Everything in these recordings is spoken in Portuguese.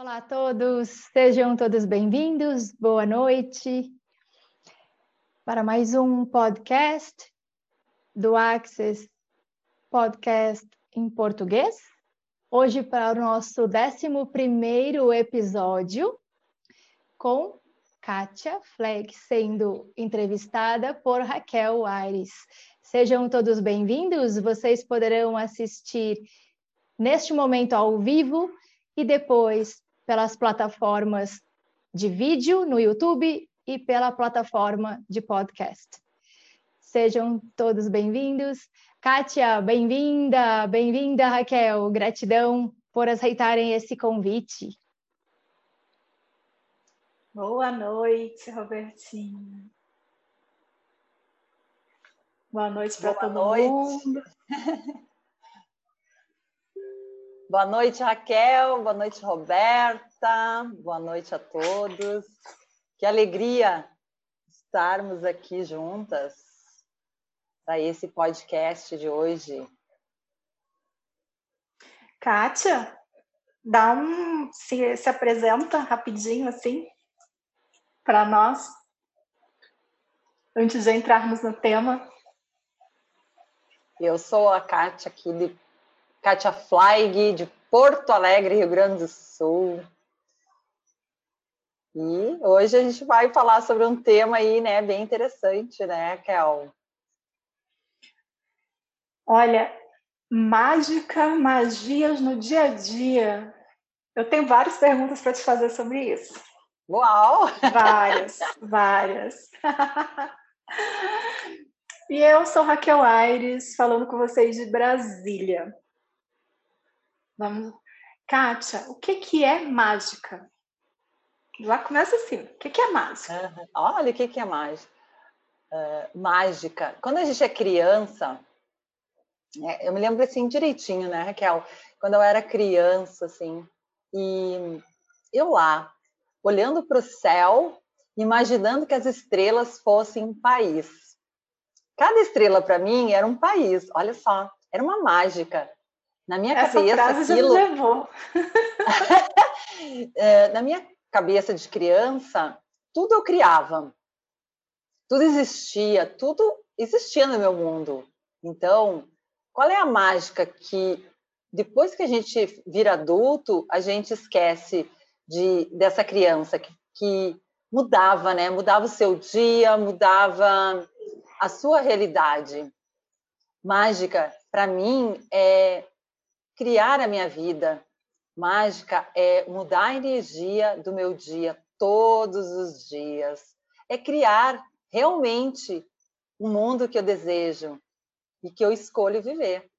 Olá a todos, sejam todos bem-vindos, boa noite para mais um podcast do Access Podcast em português. Hoje para o nosso 11 episódio com Kátia Fleck sendo entrevistada por Raquel Aires. Sejam todos bem-vindos, vocês poderão assistir neste momento ao vivo e depois pelas plataformas de vídeo no YouTube e pela plataforma de podcast. Sejam todos bem-vindos. Kátia, bem-vinda, bem-vinda, Raquel. Gratidão por aceitarem esse convite. Boa noite, Robertinha. Boa noite para todo noite. mundo. Boa noite, Raquel. Boa noite, Roberta. Boa noite a todos. Que alegria estarmos aqui juntas para esse podcast de hoje. Kátia, dá um se, se apresenta rapidinho assim para nós antes de entrarmos no tema. Eu sou a Kátia aqui de Kátia Fleig, de Porto Alegre, Rio Grande do Sul. E hoje a gente vai falar sobre um tema aí, né, bem interessante, né, Kel? Olha, mágica, magias no dia a dia. Eu tenho várias perguntas para te fazer sobre isso. Uau! Várias, várias. e eu sou Raquel Aires, falando com vocês de Brasília. Vamos. Kátia, o que, que é mágica? Já começa assim. O que, que é mágica? Uhum. Olha, o que, que é mágica? Uh, mágica. Quando a gente é criança, é, eu me lembro assim direitinho, né, Raquel? Quando eu era criança, assim, e eu lá, olhando para o céu, imaginando que as estrelas fossem um país. Cada estrela para mim era um país, olha só, era uma mágica. Na minha Essa cabeça, frase aquilo... já me levou. É, na minha cabeça de criança, tudo eu criava. Tudo existia, tudo existia no meu mundo. Então, qual é a mágica que depois que a gente vira adulto, a gente esquece de dessa criança que, que mudava, né? Mudava o seu dia, mudava a sua realidade. Mágica, para mim, é criar a minha vida. Mágica é mudar a energia do meu dia todos os dias. É criar realmente o mundo que eu desejo e que eu escolho viver.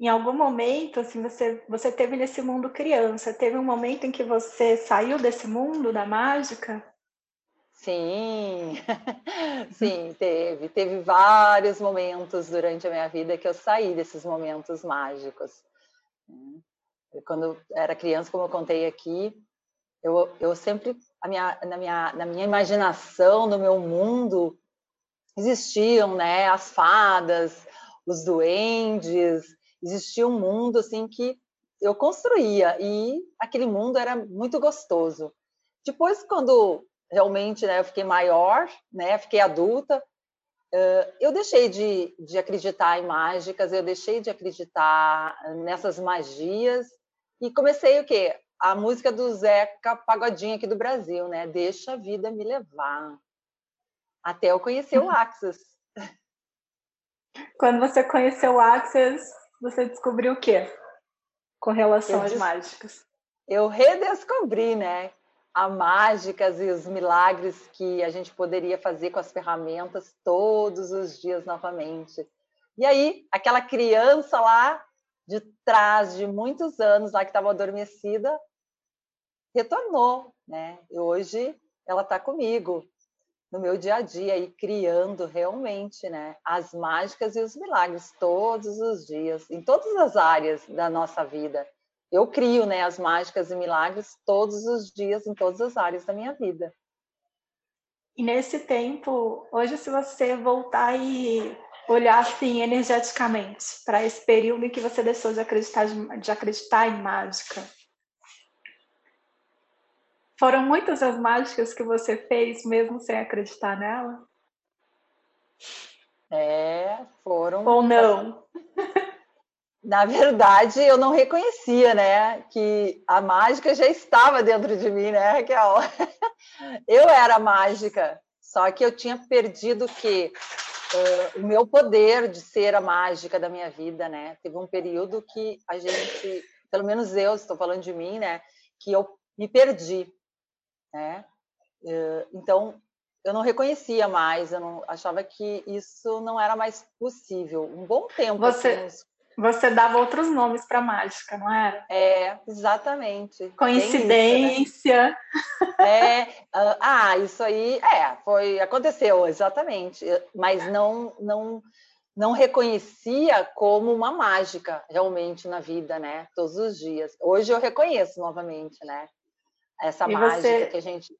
Em algum momento, assim, você, você teve nesse mundo criança, teve um momento em que você saiu desse mundo da mágica? Sim, sim, teve. Teve vários momentos durante a minha vida que eu saí desses momentos mágicos. Né. Quando era criança, como eu contei aqui, eu, eu sempre, minha, na, minha, na minha imaginação, no meu mundo, existiam né, as fadas, os duendes, existia um mundo assim que eu construía e aquele mundo era muito gostoso. Depois, quando realmente né, eu fiquei maior, né, fiquei adulta, eu deixei de, de acreditar em mágicas, eu deixei de acreditar nessas magias e comecei o quê? A música do Zeca Pagodinho aqui do Brasil, né? Deixa a vida me levar. Até eu conhecer o Axis. Quando você conheceu o Axis, você descobriu o quê? Com relação eu às mágicas. Eu redescobri, né? A mágicas e os milagres que a gente poderia fazer com as ferramentas todos os dias novamente. E aí, aquela criança lá de trás de muitos anos, lá que estava adormecida, retornou, né? E hoje ela está comigo no meu dia a dia e criando realmente, né, as mágicas e os milagres todos os dias, em todas as áreas da nossa vida eu crio né, as mágicas e milagres todos os dias, em todas as áreas da minha vida. E nesse tempo, hoje, se você voltar e olhar assim energeticamente para esse período em que você deixou de acreditar, de acreditar em mágica? Foram muitas as mágicas que você fez mesmo sem acreditar nela? É, foram. Ou não? Na verdade, eu não reconhecia, né, que a mágica já estava dentro de mim, né, Raquel? Eu era mágica, só que eu tinha perdido que uh, o meu poder de ser a mágica da minha vida, né? Teve um período que a gente, pelo menos eu, estou falando de mim, né, que eu me perdi, né? Uh, então eu não reconhecia mais, eu não achava que isso não era mais possível. Um bom tempo. Você, assim, uns você dava outros nomes para mágica, não era? É, exatamente. Coincidência. Isso, né? É, ah, ah, isso aí, é, foi, aconteceu, exatamente. Mas não, não, não reconhecia como uma mágica realmente na vida, né? Todos os dias. Hoje eu reconheço novamente, né? Essa e mágica você, que a gente.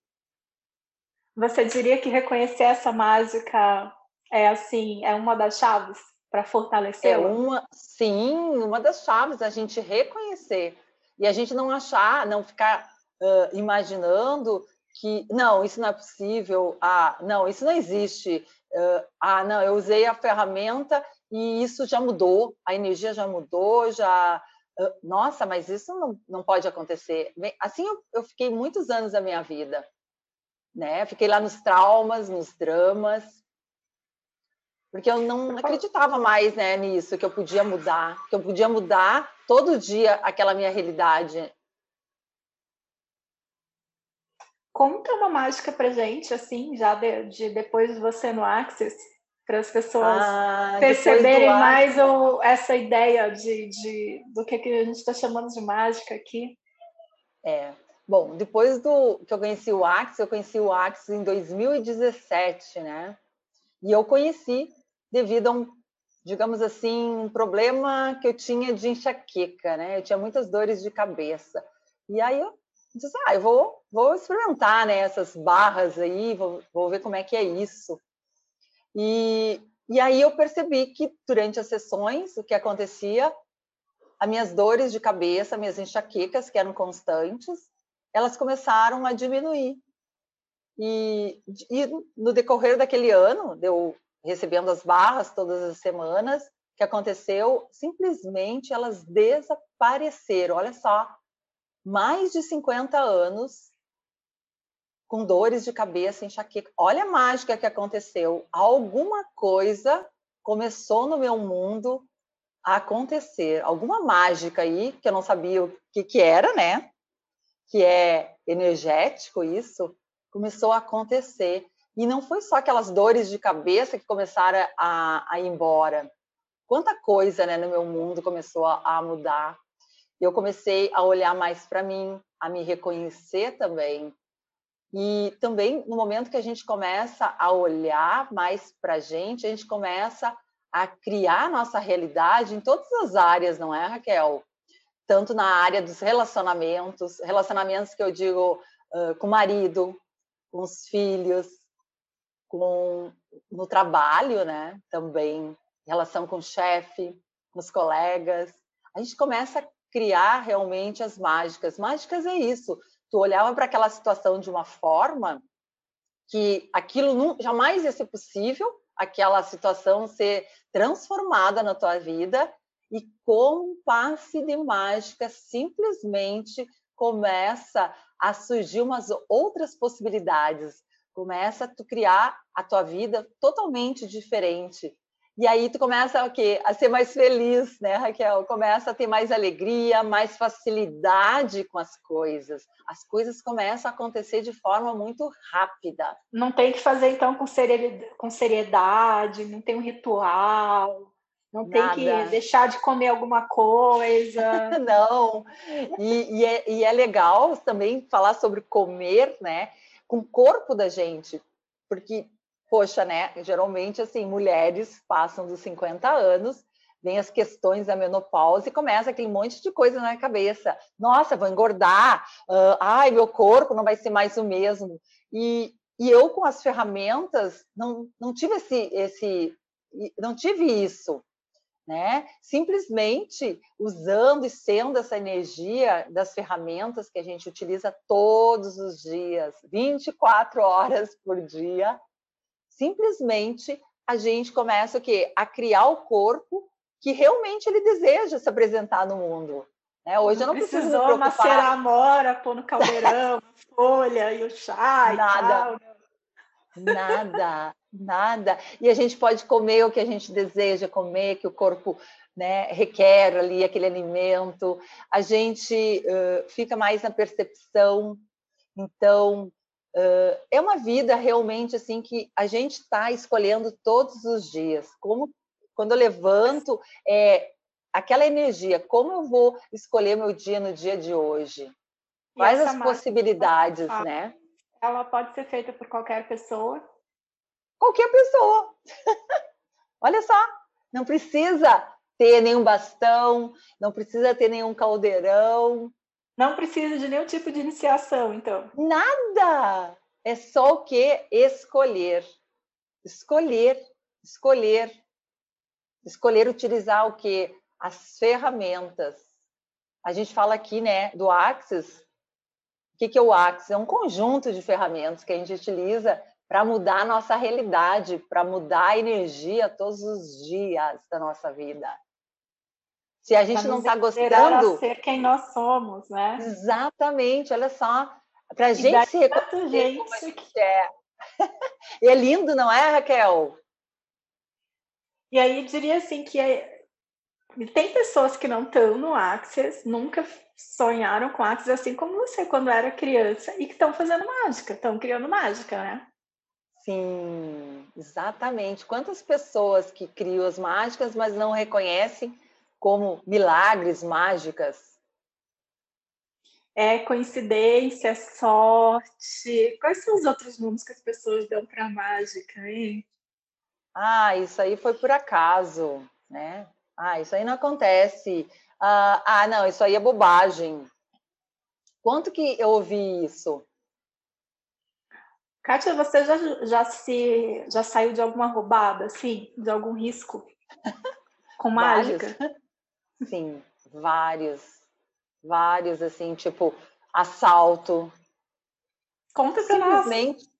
Você diria que reconhecer essa mágica é assim, é uma das chaves? Para fortalecer? É uma, sim, uma das chaves a gente reconhecer e a gente não achar, não ficar uh, imaginando que não, isso não é possível, ah, não, isso não existe, uh, ah, não, eu usei a ferramenta e isso já mudou, a energia já mudou, já uh, nossa, mas isso não, não pode acontecer. Assim eu, eu fiquei muitos anos da minha vida, né? Fiquei lá nos traumas, nos dramas, porque eu não acreditava mais né, nisso, que eu podia mudar, que eu podia mudar todo dia aquela minha realidade. Conta uma mágica pra gente, assim, já de, de depois de você no Axis, para as pessoas ah, perceberem mais o, essa ideia de, de, do que, que a gente está chamando de mágica aqui. É. Bom, depois do que eu conheci o Axis, eu conheci o Axis em 2017, né? E eu conheci devido a um, digamos assim, um problema que eu tinha de enxaqueca, né? Eu tinha muitas dores de cabeça. E aí eu disse, ah, eu vou, vou experimentar, né, essas barras aí, vou, vou ver como é que é isso. E, e aí eu percebi que durante as sessões, o que acontecia, as minhas dores de cabeça, minhas enxaquecas, que eram constantes, elas começaram a diminuir. E, e no decorrer daquele ano, deu recebendo as barras todas as semanas. Que aconteceu? Simplesmente elas desapareceram. Olha só, mais de 50 anos com dores de cabeça, enxaqueca. Olha a mágica que aconteceu. Alguma coisa começou no meu mundo a acontecer. Alguma mágica aí, que eu não sabia o que, que era, né? Que é energético isso, começou a acontecer. E não foi só aquelas dores de cabeça que começaram a, a ir embora. Quanta coisa né, no meu mundo começou a, a mudar. Eu comecei a olhar mais para mim, a me reconhecer também. E também, no momento que a gente começa a olhar mais para a gente, a gente começa a criar nossa realidade em todas as áreas, não é, Raquel? Tanto na área dos relacionamentos, relacionamentos que eu digo uh, com o marido, com os filhos, com no trabalho, né? Também relação com o chefe, com os colegas. A gente começa a criar realmente as mágicas. Mágicas é isso. Tu olhava para aquela situação de uma forma que aquilo não, jamais ia ser possível, aquela situação ser transformada na tua vida e com um passe de mágica simplesmente começa a surgir umas outras possibilidades Começa a tu criar a tua vida totalmente diferente. E aí tu começa o quê? A ser mais feliz, né, Raquel? Começa a ter mais alegria, mais facilidade com as coisas. As coisas começam a acontecer de forma muito rápida. Não tem que fazer então com seriedade, com seriedade não tem um ritual, não Nada. tem que deixar de comer alguma coisa. não. E, e, é, e é legal também falar sobre comer, né? Com o corpo da gente, porque, poxa, né, geralmente, assim, mulheres passam dos 50 anos, vem as questões da menopausa e começa aquele monte de coisa na cabeça. Nossa, vou engordar, uh, ai, meu corpo não vai ser mais o mesmo. E, e eu, com as ferramentas, não, não tive esse, esse, não tive isso, né? Simplesmente usando e sendo essa energia das ferramentas que a gente utiliza todos os dias, 24 horas por dia, simplesmente a gente começa o quê? A criar o corpo que realmente ele deseja se apresentar no mundo. Né? Hoje não eu não preciso me preocupar. macerar a mora, pôr no caldeirão, folha e o chá Nada. e tal. Né? Nada, nada. E a gente pode comer o que a gente deseja comer, que o corpo né, requer ali aquele alimento. A gente uh, fica mais na percepção. Então, uh, é uma vida realmente assim que a gente está escolhendo todos os dias. Como quando eu levanto, é aquela energia, como eu vou escolher meu dia no dia de hoje? Quais as possibilidades, né? Ela pode ser feita por qualquer pessoa? Qualquer pessoa. Olha só, não precisa ter nenhum bastão, não precisa ter nenhum caldeirão. Não precisa de nenhum tipo de iniciação, então. Nada! É só o que? Escolher. Escolher, escolher. Escolher utilizar o que? As ferramentas. A gente fala aqui, né, do Axis, o que, é o Axis? É um conjunto de ferramentas que a gente utiliza para mudar a nossa realidade, para mudar a energia todos os dias da nossa vida. Se a gente não está gostando. A ser quem nós somos, né? Exatamente, olha só. Para a gente se reconhecer gente... como a gente é. e é lindo, não é, Raquel? E aí diria assim que é... tem pessoas que não estão no Access, nunca sonharam com Axis assim como você quando era criança e que estão fazendo mágica, estão criando mágica, né? Sim, exatamente. Quantas pessoas que criam as mágicas, mas não reconhecem como milagres, mágicas? É coincidência, é sorte. Quais são os outros nomes que as pessoas dão para mágica, hein? Ah, isso aí foi por acaso, né? Ah, isso aí não acontece. Ah, ah, não, isso aí é bobagem. Quanto que eu ouvi isso? Kátia, você já, já se já saiu de alguma roubada, assim, de algum risco com mágica? Sim, vários, vários, assim, tipo assalto. Conta pra simplesmente, nós.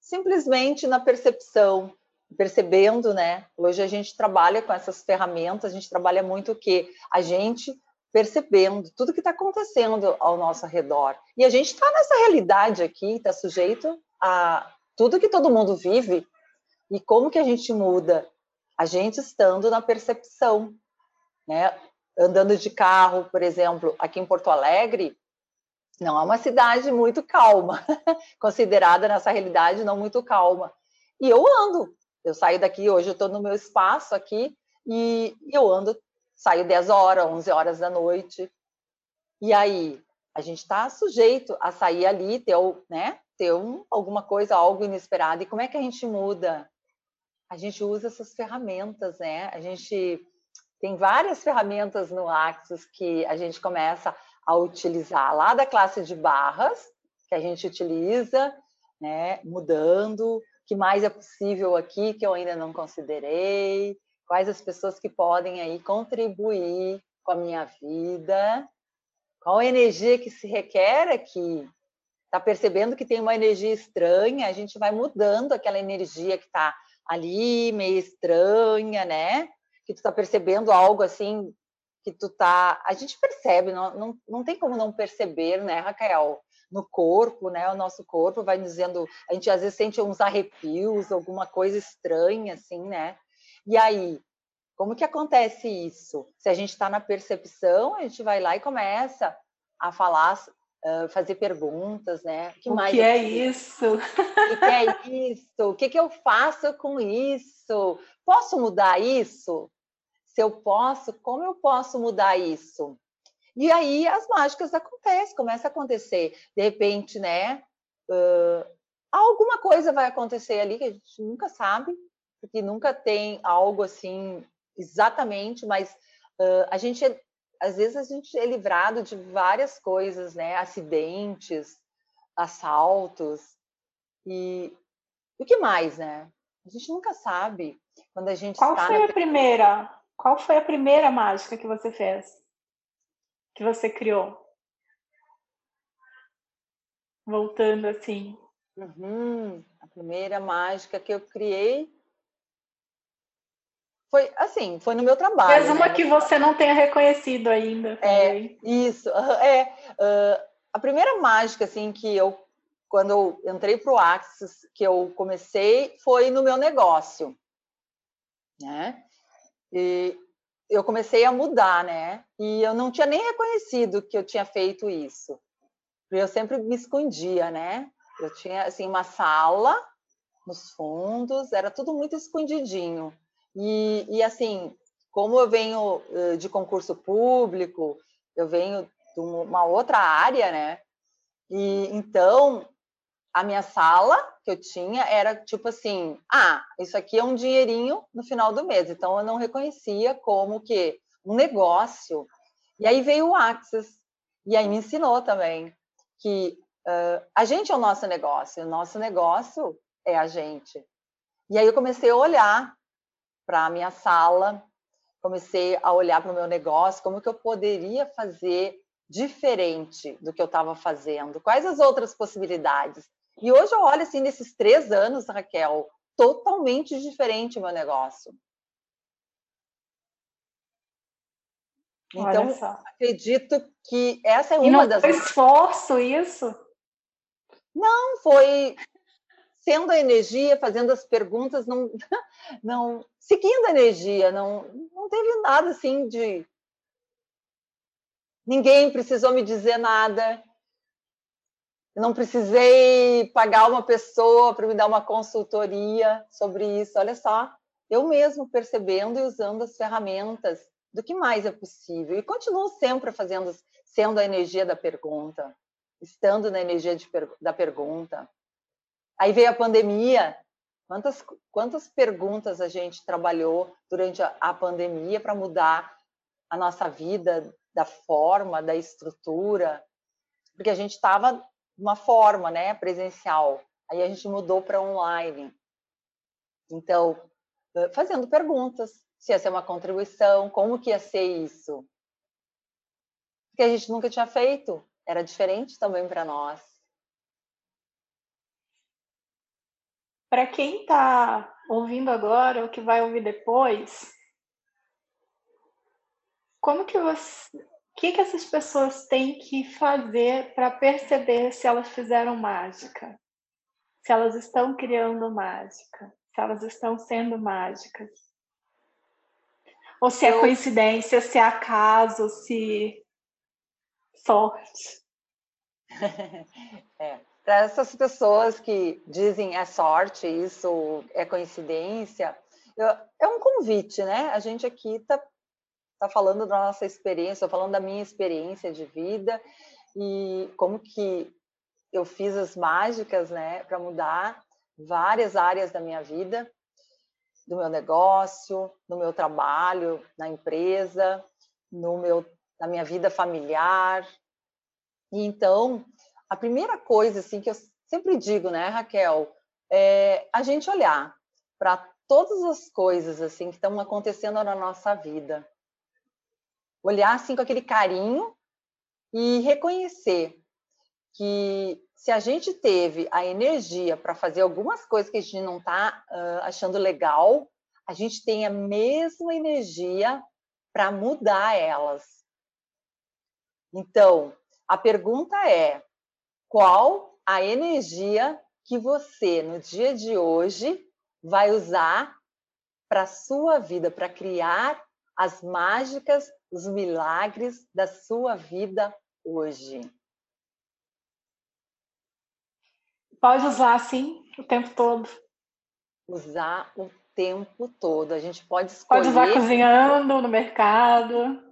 Simplesmente na percepção percebendo, né? Hoje a gente trabalha com essas ferramentas, a gente trabalha muito o que a gente percebendo tudo que está acontecendo ao nosso redor. E a gente está nessa realidade aqui, está sujeito a tudo que todo mundo vive. E como que a gente muda? A gente estando na percepção, né? Andando de carro, por exemplo, aqui em Porto Alegre, não é uma cidade muito calma, considerada nessa realidade não muito calma. E eu ando, eu saio daqui, hoje eu estou no meu espaço aqui, e eu ando, saio 10 horas, 11 horas da noite. E aí, a gente está sujeito a sair ali, ter, né, ter um, alguma coisa, algo inesperado. E como é que a gente muda? A gente usa essas ferramentas, né? A gente tem várias ferramentas no Axis que a gente começa a utilizar lá da classe de barras, que a gente utiliza, né, mudando, que mais é possível aqui que eu ainda não considerei, quais as pessoas que podem aí contribuir com a minha vida, qual a energia que se requer aqui. Está percebendo que tem uma energia estranha, a gente vai mudando aquela energia que está ali, meio estranha, né? Que tu está percebendo algo assim, que tu tá. A gente percebe, não, não, não tem como não perceber, né, Raquel? No corpo, né? O nosso corpo vai dizendo, a gente às vezes sente uns arrepios, alguma coisa estranha, assim, né? E aí, como que acontece isso? Se a gente está na percepção, a gente vai lá e começa a falar, uh, fazer perguntas, né? Que o mais que é isso? O que é isso? O que, que eu faço com isso? Posso mudar isso? Se eu posso, como eu posso mudar isso? E aí as mágicas acontecem, começa a acontecer. De repente, né? Uh, alguma coisa vai acontecer ali que a gente nunca sabe, porque nunca tem algo assim exatamente, mas uh, a gente às vezes a gente é livrado de várias coisas, né? Acidentes, assaltos e o que mais, né? A gente nunca sabe quando a gente Qual está foi na... a primeira? Qual foi a primeira mágica que você fez? Que você criou? Voltando assim. Uhum. A primeira mágica que eu criei foi assim, foi no meu trabalho. Fez uma né? que você não tenha reconhecido ainda. É, isso. É, uh, a primeira mágica assim que eu quando eu entrei para o Axis, que eu comecei, foi no meu negócio, né? E eu comecei a mudar, né? E eu não tinha nem reconhecido que eu tinha feito isso. Eu sempre me escondia, né? Eu tinha assim uma sala nos fundos, era tudo muito escondidinho. E, e assim, como eu venho de concurso público, eu venho de uma outra área, né? E então a minha sala que eu tinha era tipo assim, ah, isso aqui é um dinheirinho no final do mês, então eu não reconhecia como que um negócio. E aí veio o Axis, e aí me ensinou também que uh, a gente é o nosso negócio, o nosso negócio é a gente. E aí eu comecei a olhar para a minha sala, comecei a olhar para o meu negócio, como que eu poderia fazer diferente do que eu estava fazendo, quais as outras possibilidades. E hoje eu olho assim, nesses três anos, Raquel, totalmente diferente o meu negócio. Então, acredito que essa é e uma não das. Foi esforço isso? Não, foi sendo a energia, fazendo as perguntas, não, não seguindo a energia, não, não teve nada assim de. Ninguém precisou me dizer nada, não precisei pagar uma pessoa para me dar uma consultoria sobre isso. Olha só, eu mesmo percebendo e usando as ferramentas do que mais é possível. E continuo sempre fazendo, sendo a energia da pergunta, estando na energia da pergunta. Aí veio a pandemia. Quantas, quantas perguntas a gente trabalhou durante a, a pandemia para mudar a nossa vida, da forma, da estrutura? Porque a gente estava uma forma, né, presencial. Aí a gente mudou para online. Então, fazendo perguntas, se ia ser uma contribuição, como que ia ser isso? Porque a gente nunca tinha feito, era diferente também para nós. Para quem está ouvindo agora ou que vai ouvir depois, como que você, que, que essas pessoas têm que fazer para perceber se elas fizeram mágica? Se elas estão criando mágica? Se elas estão sendo mágicas? Ou se é coincidência, se é acaso, se sorte? é. Para essas pessoas que dizem é sorte, isso é coincidência, é um convite, né? A gente aqui está está falando da nossa experiência, falando da minha experiência de vida e como que eu fiz as mágicas, né, para mudar várias áreas da minha vida, do meu negócio, no meu trabalho, na empresa, no meu, na minha vida familiar. E então, a primeira coisa assim que eu sempre digo, né, Raquel, é a gente olhar para todas as coisas assim que estão acontecendo na nossa vida olhar assim com aquele carinho e reconhecer que se a gente teve a energia para fazer algumas coisas que a gente não está uh, achando legal, a gente tem a mesma energia para mudar elas. Então, a pergunta é: qual a energia que você, no dia de hoje, vai usar para sua vida, para criar as mágicas os milagres da sua vida hoje. Pode usar assim o tempo todo. Usar o tempo todo. A gente pode escolher. Pode usar cozinhando no mercado.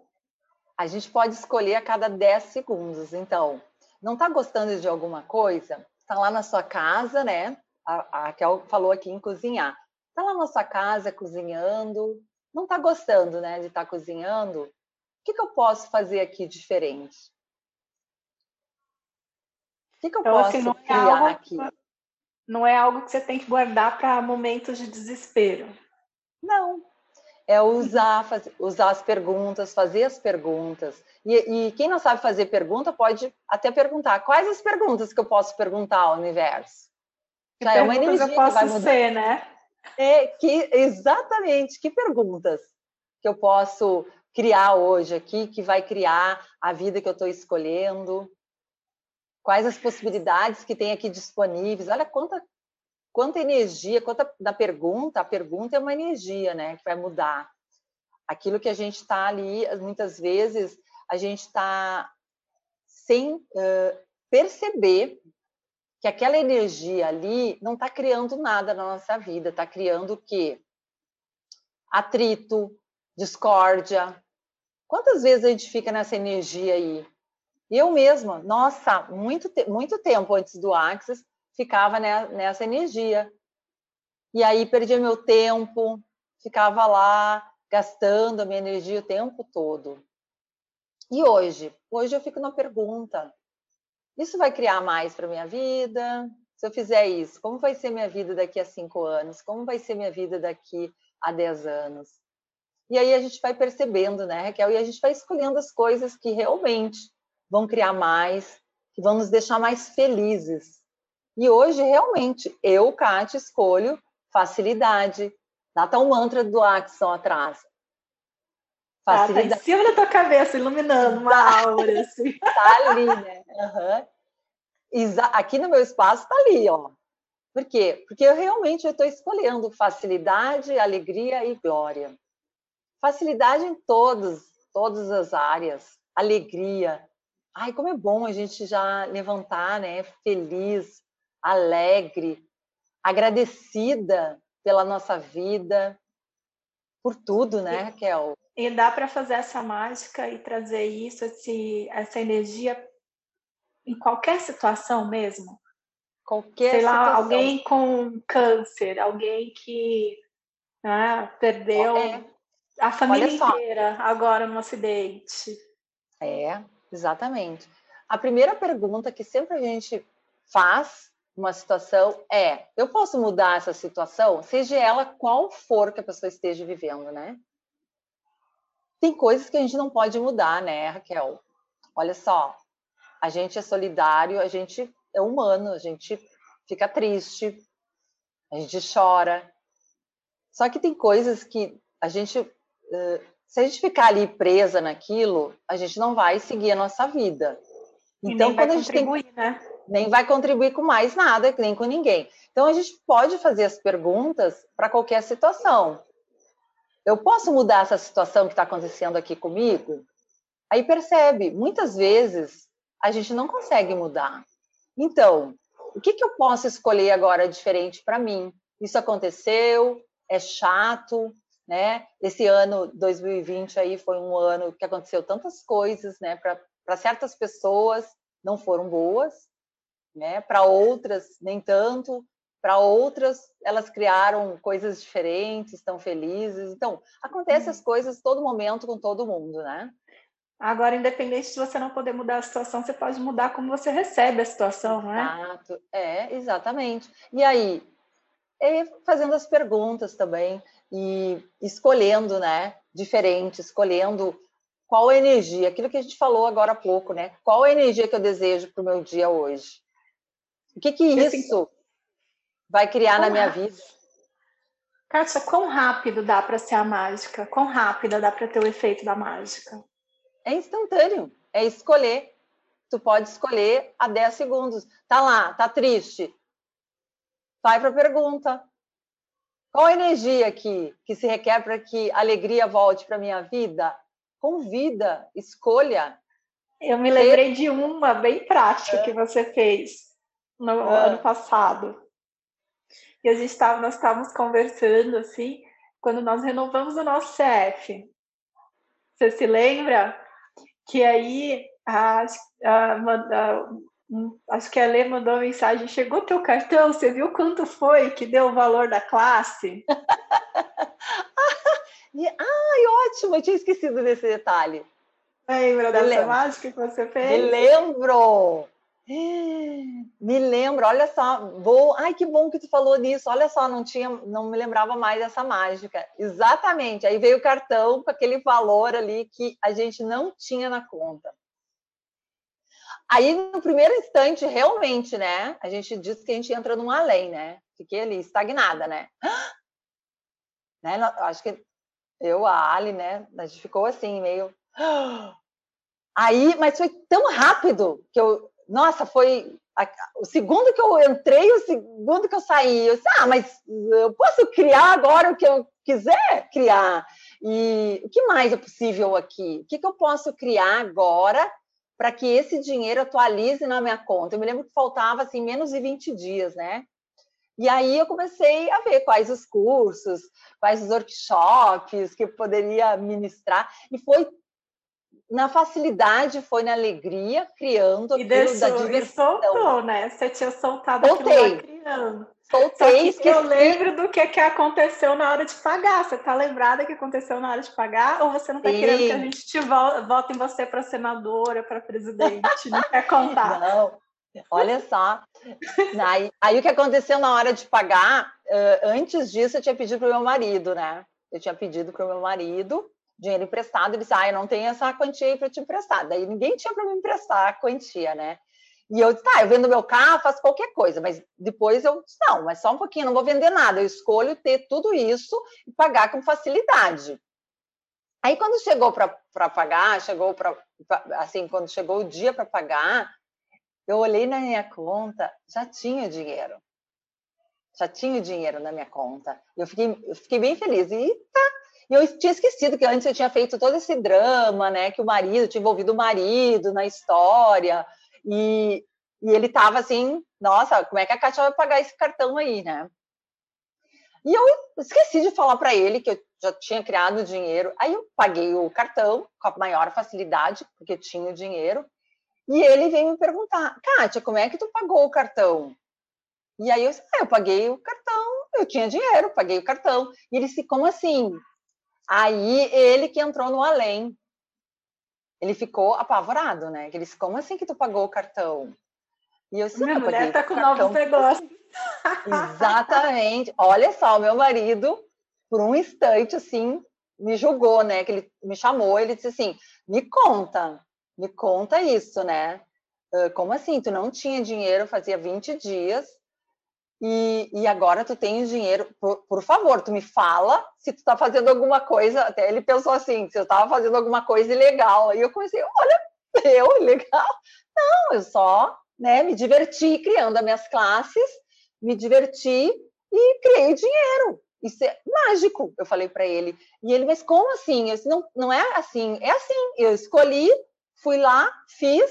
A gente pode escolher a cada 10 segundos. Então, não está gostando de alguma coisa? Está lá na sua casa, né? A, Kel falou aqui em cozinhar. Está lá na sua casa cozinhando, não está gostando, né, de estar tá cozinhando? Que, que eu posso fazer aqui diferente? O que, que eu então, posso assim, é criar algo, aqui? não é algo que você tem que guardar para momentos de desespero. Não. É usar, fazer, usar as perguntas, fazer as perguntas. E, e, quem não sabe fazer pergunta pode até perguntar quais as perguntas que eu posso perguntar ao universo. Já é uma energia eu posso que vai mudar. ser, né? É, que, exatamente, que perguntas que eu posso criar hoje aqui, que vai criar a vida que eu estou escolhendo? Quais as possibilidades que tem aqui disponíveis? Olha quanta, quanta energia, quanta da pergunta, a pergunta é uma energia, né, que vai mudar. Aquilo que a gente está ali, muitas vezes, a gente está sem uh, perceber que aquela energia ali não está criando nada na nossa vida, está criando o quê? Atrito, discórdia, Quantas vezes a gente fica nessa energia aí? Eu mesma, nossa, muito, muito tempo antes do Axis, ficava nessa energia. E aí perdia meu tempo, ficava lá gastando a minha energia o tempo todo. E hoje? Hoje eu fico na pergunta: isso vai criar mais para minha vida? Se eu fizer isso, como vai ser minha vida daqui a cinco anos? Como vai ser minha vida daqui a dez anos? E aí a gente vai percebendo, né, Raquel? E a gente vai escolhendo as coisas que realmente vão criar mais, que vão nos deixar mais felizes. E hoje, realmente, eu, Kátia, escolho facilidade. Lá está o mantra do Axon atrás. Facilidade. Ah, tá em cima da tua cabeça, iluminando uma tá. aura. Assim. Tá ali, né? Uhum. Aqui no meu espaço tá ali, ó. Por quê? Porque eu realmente estou escolhendo facilidade, alegria e glória. Facilidade em todos, todas as áreas, alegria. Ai, como é bom a gente já levantar, né? Feliz, alegre, agradecida pela nossa vida, por tudo, né, Raquel? E dá para fazer essa mágica e trazer isso, esse, essa energia em qualquer situação mesmo. Qualquer Sei situação. lá, alguém com câncer, alguém que né, perdeu é. A família inteira agora no acidente. É, exatamente. A primeira pergunta que sempre a gente faz numa situação é: eu posso mudar essa situação, seja ela qual for que a pessoa esteja vivendo, né? Tem coisas que a gente não pode mudar, né, Raquel? Olha só, a gente é solidário, a gente é humano, a gente fica triste, a gente chora. Só que tem coisas que a gente se a gente ficar ali presa naquilo, a gente não vai seguir a nossa vida. Então, quando a gente tem, né? nem vai contribuir com mais nada, nem com ninguém. Então, a gente pode fazer as perguntas para qualquer situação. Eu posso mudar essa situação que está acontecendo aqui comigo? Aí percebe, muitas vezes a gente não consegue mudar. Então, o que, que eu posso escolher agora diferente para mim? Isso aconteceu, é chato, né? Esse ano 2020 aí foi um ano que aconteceu tantas coisas, né? Para certas pessoas não foram boas, né? Para outras nem tanto, para outras elas criaram coisas diferentes, estão felizes. Então acontece as coisas todo momento com todo mundo, né? Agora, independente de você não poder mudar a situação, você pode mudar como você recebe a situação, não é? Exato, é, exatamente. E aí, e fazendo as perguntas também e escolhendo, né, diferente, escolhendo qual a energia, aquilo que a gente falou agora há pouco, né? Qual a energia que eu desejo para o meu dia hoje? O que que isso vai criar na minha vida? Kátia, quão rápido dá para ser a mágica? Quão rápida dá para ter o efeito da mágica? É instantâneo, é escolher. Tu pode escolher a 10 segundos. Tá lá, tá triste. Vai para a pergunta. Qual a energia que, que se requer para que a alegria volte para a minha vida? Convida, escolha. Eu me lembrei de uma bem prática é. que você fez no é. ano passado. E a gente tava, nós estávamos conversando assim, quando nós renovamos o nosso CF. Você se lembra? Que aí a, a, a, Acho que a Lê mandou uma mensagem: chegou teu cartão, você viu quanto foi que deu o valor da classe? Ai, ótimo, eu tinha esquecido desse detalhe. Lembra dessa mágica que você fez? Me lembro! Me lembro, olha só, vou. Ai, que bom que tu falou nisso. Olha só, não tinha, não me lembrava mais dessa mágica. Exatamente. Aí veio o cartão com aquele valor ali que a gente não tinha na conta. Aí, no primeiro instante, realmente, né? A gente disse que a gente entra num além, né? Fiquei ali, estagnada, né? né? Acho que eu, a Ali, né? A gente ficou assim, meio. Aí, mas foi tão rápido que eu. Nossa, foi o segundo que eu entrei, o segundo que eu saí. Eu disse, ah, mas eu posso criar agora o que eu quiser criar. E o que mais é possível aqui? O que, que eu posso criar agora para que esse dinheiro atualize na minha conta? Eu me lembro que faltava assim menos de 20 dias, né? E aí eu comecei a ver quais os cursos, quais os workshops que eu poderia ministrar. E foi na facilidade, foi na alegria, criando e deixou, da diversão. E soltou, né? Você tinha soltado Soltei. aquilo lá criando. Soltei, Só que eu lembro do que, que aconteceu na hora de pagar. Você está lembrada que aconteceu na hora de pagar? Ou você não está querendo que a gente te vote em você para senadora, para presidente? Não quer contar? Não. Olha só. Aí, aí, o que aconteceu na hora de pagar, uh, antes disso eu tinha pedido para o meu marido, né? Eu tinha pedido para o meu marido dinheiro emprestado, ele disse, ah, eu não tenho essa quantia aí para te emprestar. Daí ninguém tinha para me emprestar a quantia, né? E eu disse, tá, eu vendo meu carro, faço qualquer coisa, mas depois eu disse, não, mas só um pouquinho, não vou vender nada, eu escolho ter tudo isso e pagar com facilidade. Aí quando chegou para pagar, chegou para assim, quando chegou o dia para pagar, eu olhei na minha conta, já tinha dinheiro. Já tinha dinheiro na minha conta. Eu fiquei, eu fiquei bem feliz. E tá, e eu tinha esquecido que antes eu tinha feito todo esse drama, né? Que o marido, tinha envolvido o marido na história. E, e ele tava assim, nossa, como é que a Kátia vai pagar esse cartão aí, né? E eu esqueci de falar para ele que eu já tinha criado o dinheiro. Aí eu paguei o cartão com a maior facilidade, porque tinha o dinheiro. E ele veio me perguntar, Kátia, como é que tu pagou o cartão? E aí eu ah, eu paguei o cartão, eu tinha dinheiro, paguei o cartão. E ele disse, como assim? Aí ele que entrou no além. Ele ficou apavorado, né? Ele disse, como assim que tu pagou o cartão? E eu disse, Minha mulher tá com novos negócios. Exatamente. Olha só, o meu marido, por um instante, assim, me julgou, né? Que ele me chamou, ele disse assim, me conta, me conta isso, né? Como assim? Tu não tinha dinheiro, fazia 20 dias, e, e agora tu tens dinheiro, por, por, favor, tu me fala se tu tá fazendo alguma coisa, até ele pensou assim, se eu tava fazendo alguma coisa ilegal, e eu comecei, olha, eu, legal? Não, eu só, né, me diverti criando as minhas classes, me diverti e criei dinheiro, isso é mágico, eu falei para ele, e ele, mas como assim? Eu disse, não, não é assim, é assim, eu escolhi, fui lá, fiz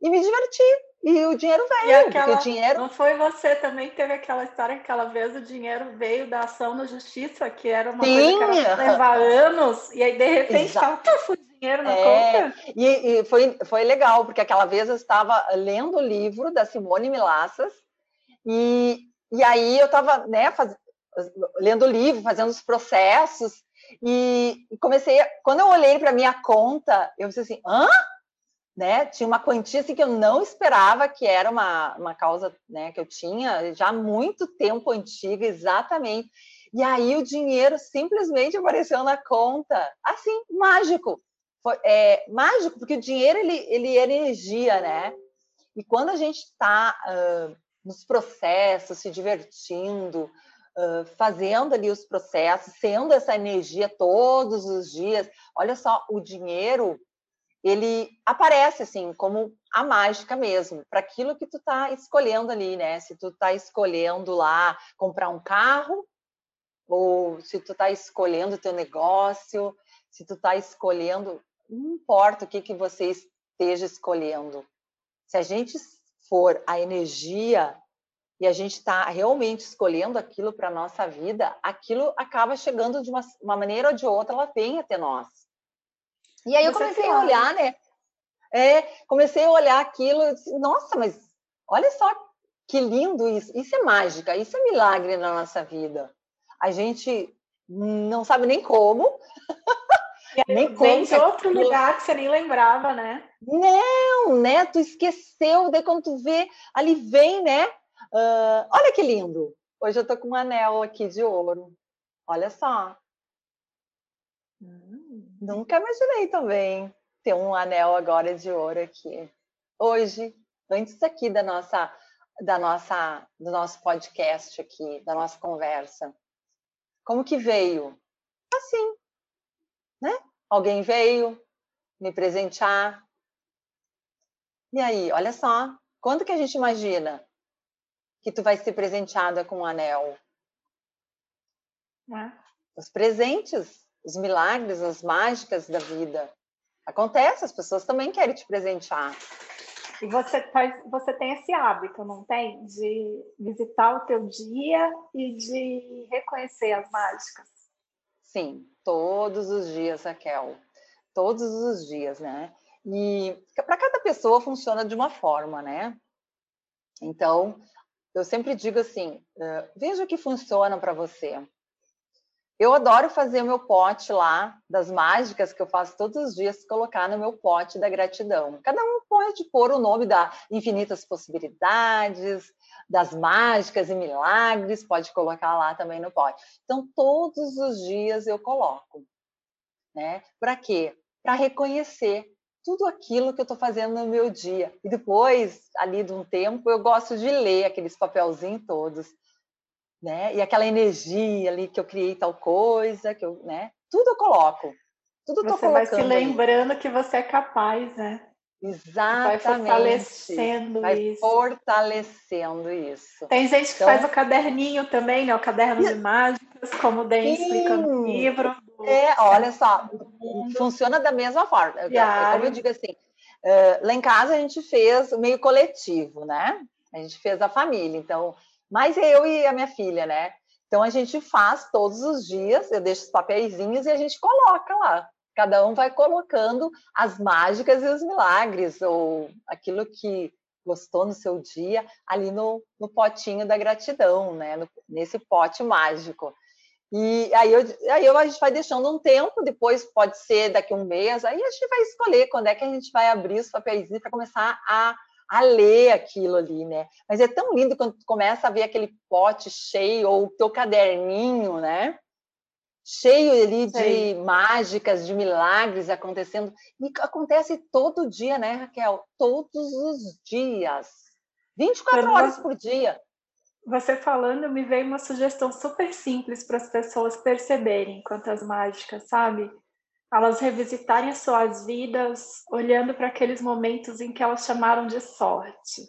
e me diverti, e o dinheiro veio, aquela, porque o dinheiro... Não foi você também que teve aquela história que aquela vez o dinheiro veio da ação na justiça, que era uma Sim. coisa que levar anos, e aí de repente estava o dinheiro na é, conta. E, e, foi, foi legal, porque aquela vez eu estava lendo o livro da Simone Milassas, e, e aí eu estava né, faz, lendo o livro, fazendo os processos, e comecei, quando eu olhei para minha conta, eu disse assim, hã? Né? Tinha uma quantia assim, que eu não esperava, que era uma, uma causa né, que eu tinha já há muito tempo antiga, exatamente. E aí o dinheiro simplesmente apareceu na conta, assim, mágico. Foi, é, mágico, porque o dinheiro ele, ele é energia, né? E quando a gente está uh, nos processos, se divertindo, uh, fazendo ali os processos, sendo essa energia todos os dias, olha só, o dinheiro ele aparece assim como a mágica mesmo, para aquilo que tu tá escolhendo ali, né? Se tu tá escolhendo lá comprar um carro, ou se tu tá escolhendo o teu negócio, se tu tá escolhendo, não importa o que que você esteja escolhendo. Se a gente for a energia e a gente está realmente escolhendo aquilo para nossa vida, aquilo acaba chegando de uma, uma maneira ou de outra, ela vem até nós. E aí eu comecei a olhar, né? É, comecei a olhar aquilo disse, nossa, mas olha só que lindo isso. Isso é mágica, isso é milagre na nossa vida. A gente não sabe nem como, nem vem de outro lugar que você nem lembrava, né? Não, né? Tu esqueceu, daí quando tu vê, ali vem, né? Uh, olha que lindo! Hoje eu tô com um anel aqui de ouro. Olha só. Nunca imaginei também ter um anel agora de ouro aqui. Hoje, antes aqui da nossa, da nossa, do nosso podcast aqui, da nossa conversa. Como que veio? Assim, né? Alguém veio me presentear. E aí, olha só, quando que a gente imagina que tu vai ser presenteada com um anel? É. Os presentes, os milagres, as mágicas da vida. Acontece, as pessoas também querem te presentear. E você, faz, você tem esse hábito, não tem? De visitar o teu dia e de reconhecer as mágicas. Sim, todos os dias, Raquel. Todos os dias, né? E para cada pessoa funciona de uma forma, né? Então, eu sempre digo assim: uh, veja o que funciona para você. Eu adoro fazer o meu pote lá das mágicas que eu faço todos os dias, colocar no meu pote da gratidão. Cada um pode pôr o nome da infinitas possibilidades, das mágicas e milagres, pode colocar lá também no pote. Então, todos os dias eu coloco. Né? Para quê? Para reconhecer tudo aquilo que eu estou fazendo no meu dia. E depois, ali de um tempo, eu gosto de ler aqueles papelzinhos todos né? E aquela energia ali que eu criei tal coisa, que eu, né? Tudo eu coloco. Tudo você tô vai se lembrando ali. que você é capaz, né? Exatamente. Vai fortalecendo vai isso. Fortalecendo isso. Tem gente que então... faz o caderninho também, né? O caderno de mágicas, como o Den explica no livro. É, olha só, funciona da mesma forma. Diário. Como eu digo assim, lá em casa a gente fez meio coletivo, né? A gente fez a família. Então, mas eu e a minha filha, né? Então a gente faz todos os dias, eu deixo os papeizinhos e a gente coloca lá. Cada um vai colocando as mágicas e os milagres, ou aquilo que gostou no seu dia, ali no, no potinho da gratidão, né? No, nesse pote mágico. E aí, eu, aí eu, a gente vai deixando um tempo, depois pode ser daqui um mês, aí a gente vai escolher quando é que a gente vai abrir os papéis para começar a a ler aquilo ali, né? Mas é tão lindo quando tu começa a ver aquele pote cheio ou o teu caderninho, né? Cheio ali de mágicas, de milagres acontecendo. E acontece todo dia, né, Raquel? Todos os dias. 24 quando horas por dia. Você falando, me veio uma sugestão super simples para as pessoas perceberem quantas mágicas, sabe? Elas revisitarem as suas vidas olhando para aqueles momentos em que elas chamaram de sorte,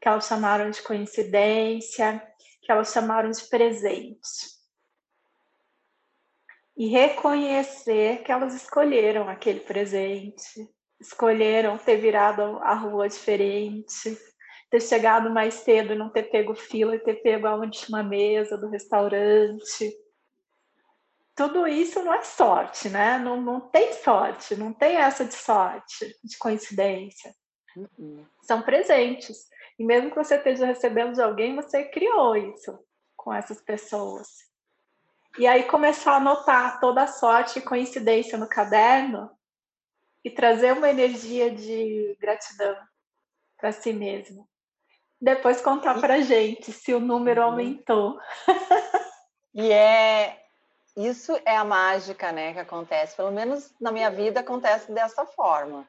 que elas chamaram de coincidência, que elas chamaram de presente. E reconhecer que elas escolheram aquele presente, escolheram ter virado a rua diferente, ter chegado mais cedo e não ter pego fila e ter pego a última mesa do restaurante tudo isso não é sorte, né? Não, não tem sorte, não tem essa de sorte, de coincidência. Uhum. São presentes. E mesmo que você esteja recebendo de alguém, você criou isso com essas pessoas. E aí começar a anotar toda a sorte e coincidência no caderno e trazer uma energia de gratidão para si mesmo. Depois contar para gente se o número uhum. aumentou. e é isso é a mágica, né, que acontece. Pelo menos na minha vida acontece dessa forma.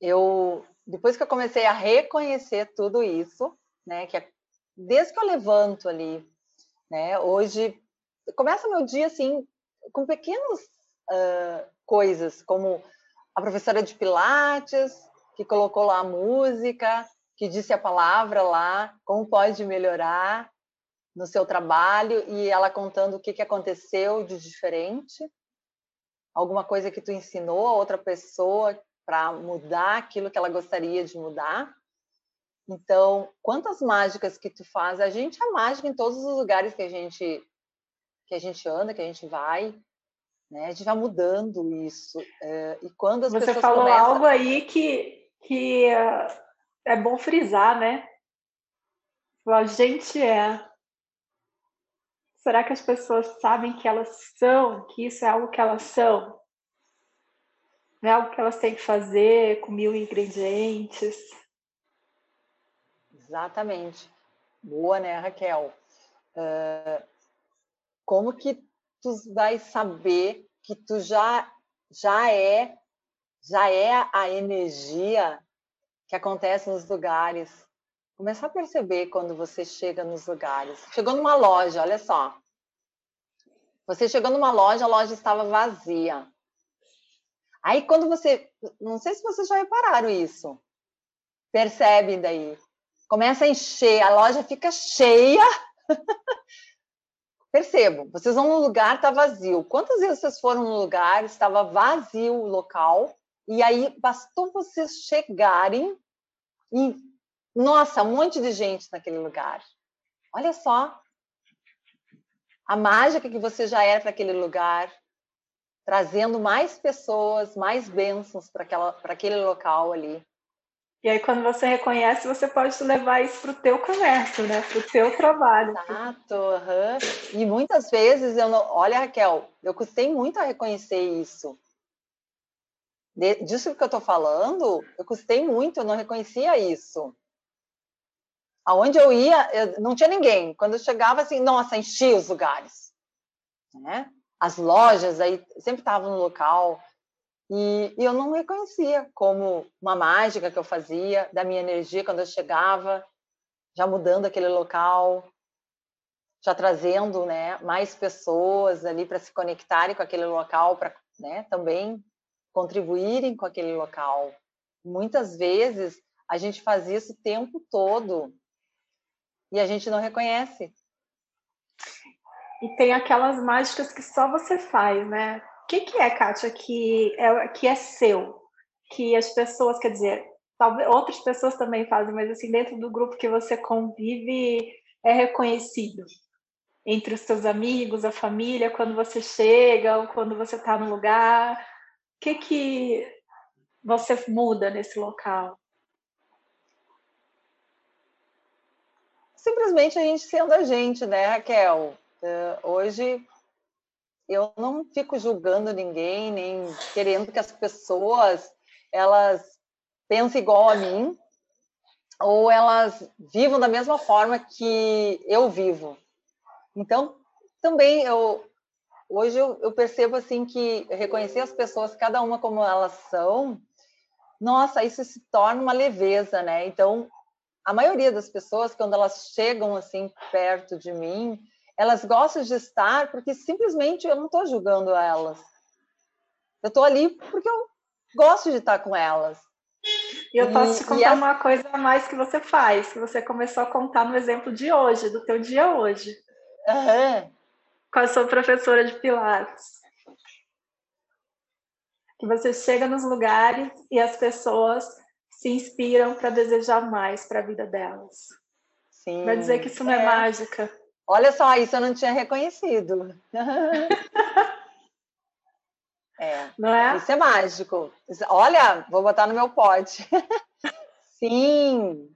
Eu depois que eu comecei a reconhecer tudo isso, né, que é, desde que eu levanto ali, né, hoje começa meu dia assim com pequenas uh, coisas, como a professora de pilates que colocou lá a música, que disse a palavra lá, como pode melhorar, no seu trabalho e ela contando o que, que aconteceu de diferente, alguma coisa que tu ensinou a outra pessoa para mudar aquilo que ela gostaria de mudar. Então, quantas mágicas que tu faz? A gente é mágica em todos os lugares que a gente que a gente anda, que a gente vai, né? A gente vai mudando isso. É, e quando as Você pessoas falou começam... algo aí que que é, é bom frisar, né? A gente é Será que as pessoas sabem que elas são, que isso é algo que elas são? Não é algo que elas têm que fazer com mil ingredientes? Exatamente. Boa, né, Raquel? Uh, como que tu vai saber que tu já já é já é a energia que acontece nos lugares. Começar a perceber quando você chega nos lugares. Chegou numa loja, olha só. Você chegou numa loja, a loja estava vazia. Aí quando você, não sei se vocês já repararam isso. Percebe daí. Começa a encher, a loja fica cheia. Percebam, vocês vão num lugar, está vazio. Quantas vezes vocês foram num lugar, estava vazio o local, e aí bastou vocês chegarem e, nossa, um monte de gente naquele lugar. Olha só a mágica que você já era para aquele lugar, trazendo mais pessoas, mais bênçãos para aquele local ali. E aí, quando você reconhece, você pode levar isso para o teu comércio, né? Para o teu trabalho. Exato. Uhum. E muitas vezes eu não. Olha, Raquel, eu custei muito a reconhecer isso. De, disso que eu estou falando, eu custei muito, eu não reconhecia isso. Aonde eu ia, eu, não tinha ninguém. Quando eu chegava, assim, nossa, enchia os lugares. Né? As lojas aí sempre estavam no local. E, e, eu não reconhecia como uma mágica que eu fazia da minha energia quando eu chegava, já mudando aquele local, já trazendo né, mais pessoas ali para se conectarem com aquele local, para né, também contribuírem com aquele local. Muitas vezes a gente faz isso o tempo todo e a gente não reconhece. E tem aquelas mágicas que só você faz, né? O que, que é, Kátia, que é, que é seu? Que as pessoas, quer dizer, talvez outras pessoas também fazem, mas assim, dentro do grupo que você convive, é reconhecido entre os seus amigos, a família, quando você chega ou quando você está no lugar. O que, que você muda nesse local? Simplesmente a gente sendo a gente, né, Raquel? Uh, hoje eu não fico julgando ninguém, nem querendo que as pessoas elas pensem igual a mim ou elas vivam da mesma forma que eu vivo. Então, também eu hoje eu, eu percebo assim que reconhecer as pessoas, cada uma como elas são, nossa, isso se torna uma leveza, né? Então, a maioria das pessoas quando elas chegam assim perto de mim, elas gostam de estar porque simplesmente eu não estou julgando elas. Eu estou ali porque eu gosto de estar com elas. E eu posso e, te contar uma coisa a mais que você faz, que você começou a contar no exemplo de hoje, do teu dia hoje. Uhum. Com a sua professora de Pilates. Que você chega nos lugares e as pessoas se inspiram para desejar mais para a vida delas. Sim. Vai dizer que isso não é, é mágica. Olha só, isso eu não tinha reconhecido. é. Não é? Isso é mágico. Olha, vou botar no meu pote. Sim,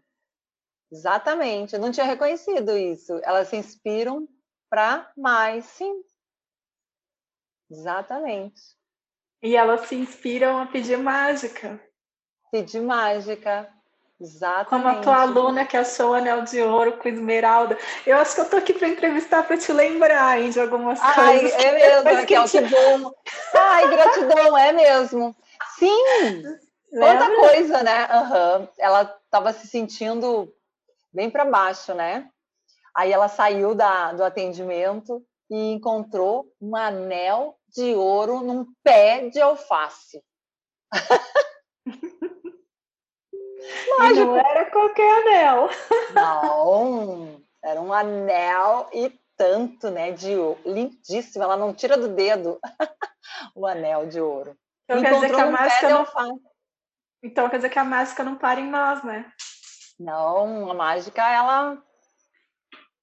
exatamente. Eu não tinha reconhecido isso. Elas se inspiram para mais, sim. Exatamente. E elas se inspiram a pedir mágica. Pedir mágica. Exatamente. Como a tua aluna que achou o anel de ouro com esmeralda. Eu acho que eu tô aqui para entrevistar para te lembrar hein, de algumas Ai, coisas. É mesmo, Raquel, que, que bom. Ai, gratidão, é mesmo. Sim, quanta coisa, né? Uhum. Ela estava se sentindo bem para baixo, né? Aí ela saiu da, do atendimento e encontrou um anel de ouro num pé de alface. Mágico. E não era qualquer anel. Não, era um anel e tanto, né? De ouro. Lindíssimo, ela não tira do dedo o anel de ouro. Então quer dizer que a mágica não... Então quer dizer que a mágica não para em nós, né? Não, a mágica ela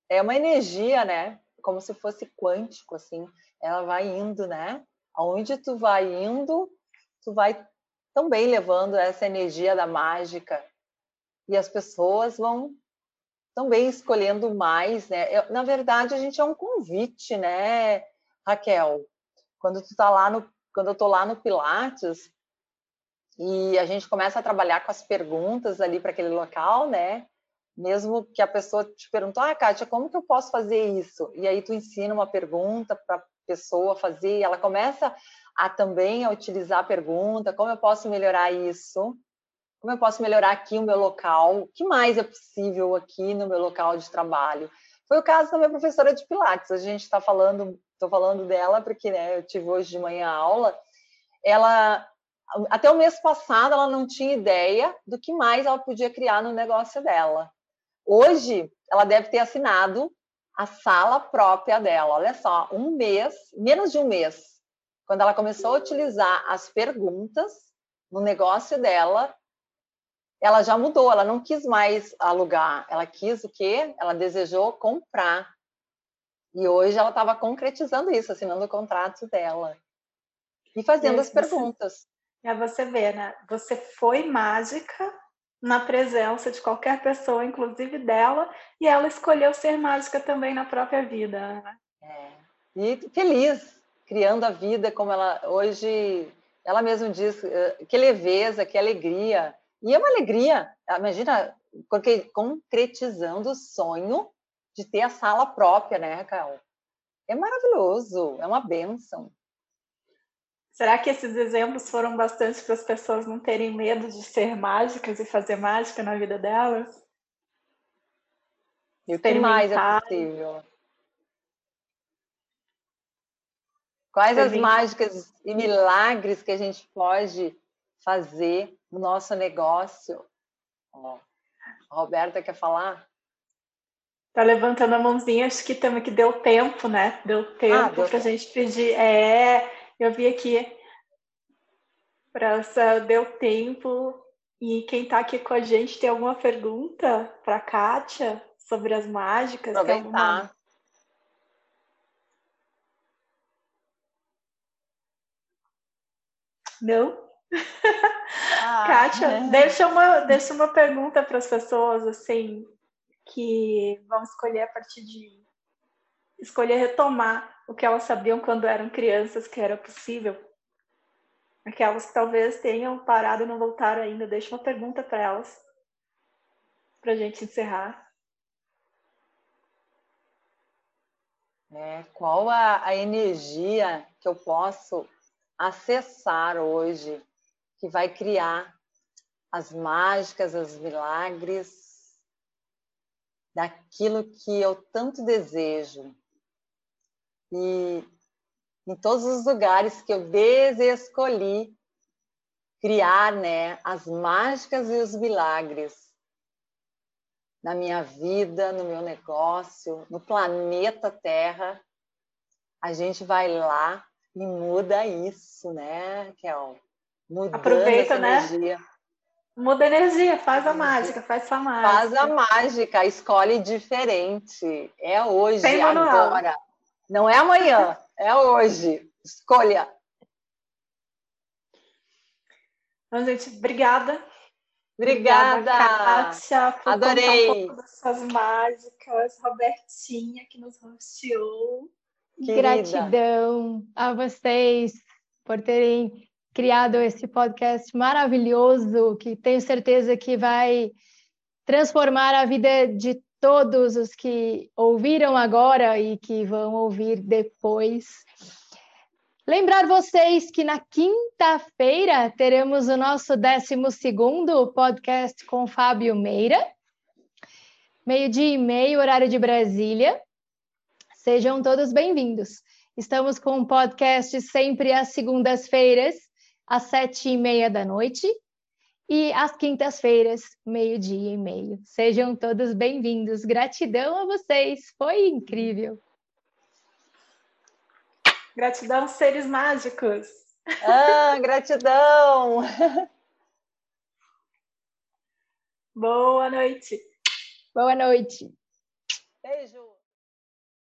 é uma energia, né? Como se fosse quântico, assim. Ela vai indo, né? Aonde tu vai indo, tu vai também levando essa energia da mágica e as pessoas vão também escolhendo mais, né? Eu, na verdade, a gente é um convite, né, Raquel? Quando tu tá lá no, quando eu tô lá no Pilates e a gente começa a trabalhar com as perguntas ali para aquele local, né? Mesmo que a pessoa te perguntou, ah, Kátia, como que eu posso fazer isso? E aí tu ensina uma pergunta para a pessoa fazer, ela começa a também a utilizar a pergunta, como eu posso melhorar isso? Como eu posso melhorar aqui o meu local? O que mais é possível aqui no meu local de trabalho? Foi o caso da minha professora de Pilates. A gente está falando, estou falando dela porque né, eu tive hoje de manhã aula. Ela, até o mês passado, ela não tinha ideia do que mais ela podia criar no negócio dela. Hoje, ela deve ter assinado a sala própria dela. Olha só, um mês, menos de um mês, quando ela começou a utilizar as perguntas no negócio dela, ela já mudou, ela não quis mais alugar, ela quis o quê? Ela desejou comprar. E hoje ela estava concretizando isso, assinando o contrato dela. E fazendo e as perguntas. É você ver, né? Você foi mágica na presença de qualquer pessoa, inclusive dela, e ela escolheu ser mágica também na própria vida. Né? É. E feliz, criando a vida como ela hoje, ela mesma diz, eh, que leveza, que alegria. E é uma alegria, imagina, porque concretizando o sonho de ter a sala própria, né, Raquel? É maravilhoso, é uma benção. Será que esses exemplos foram bastante para as pessoas não terem medo de ser mágicas e fazer mágica na vida delas? E o que mais é possível? Quais as mágicas e milagres que a gente pode fazer no nosso negócio. Ó, a Roberta quer falar? Tá levantando a mãozinha, acho que também que deu tempo, né? Deu tempo ah, para a gente pedir. É, eu vi aqui. Pra, deu tempo. E quem está aqui com a gente tem alguma pergunta para a Kátia sobre as mágicas? Aproveitar. Alguma... Não? Ah, Kátia, é. deixa, uma, deixa uma pergunta para as pessoas assim que vão escolher a partir de escolher retomar o que elas sabiam quando eram crianças que era possível. Aquelas que talvez tenham parado e não voltaram ainda. Deixa uma pergunta para elas para a gente encerrar. É, qual a, a energia que eu posso acessar hoje que vai criar as mágicas, os milagres daquilo que eu tanto desejo. E em todos os lugares que eu desescolhi criar, né, as mágicas e os milagres na minha vida, no meu negócio, no planeta Terra, a gente vai lá e muda isso, né, Kel? Mudando Aproveita, né? Energia. Muda a energia, faz a mágica, faz sua mágica. Faz a mágica, escolhe diferente. É hoje, Sem agora. Não é amanhã, é hoje. Escolha. Então, gente, obrigada. Obrigada, obrigada Kátia, por Adorei. contar um pouco das suas mágicas. Robertinha, que nos rosteou. Gratidão a vocês por terem criado esse podcast maravilhoso, que tenho certeza que vai transformar a vida de todos os que ouviram agora e que vão ouvir depois. Lembrar vocês que na quinta-feira teremos o nosso 12 podcast com Fábio Meira, meio-dia e meio, horário de Brasília. Sejam todos bem-vindos. Estamos com um podcast sempre às segundas-feiras, às sete e meia da noite e às quintas-feiras, meio-dia e meio. Sejam todos bem-vindos. Gratidão a vocês, foi incrível. Gratidão, seres mágicos. Ah, gratidão. Boa noite. Boa noite. Beijo.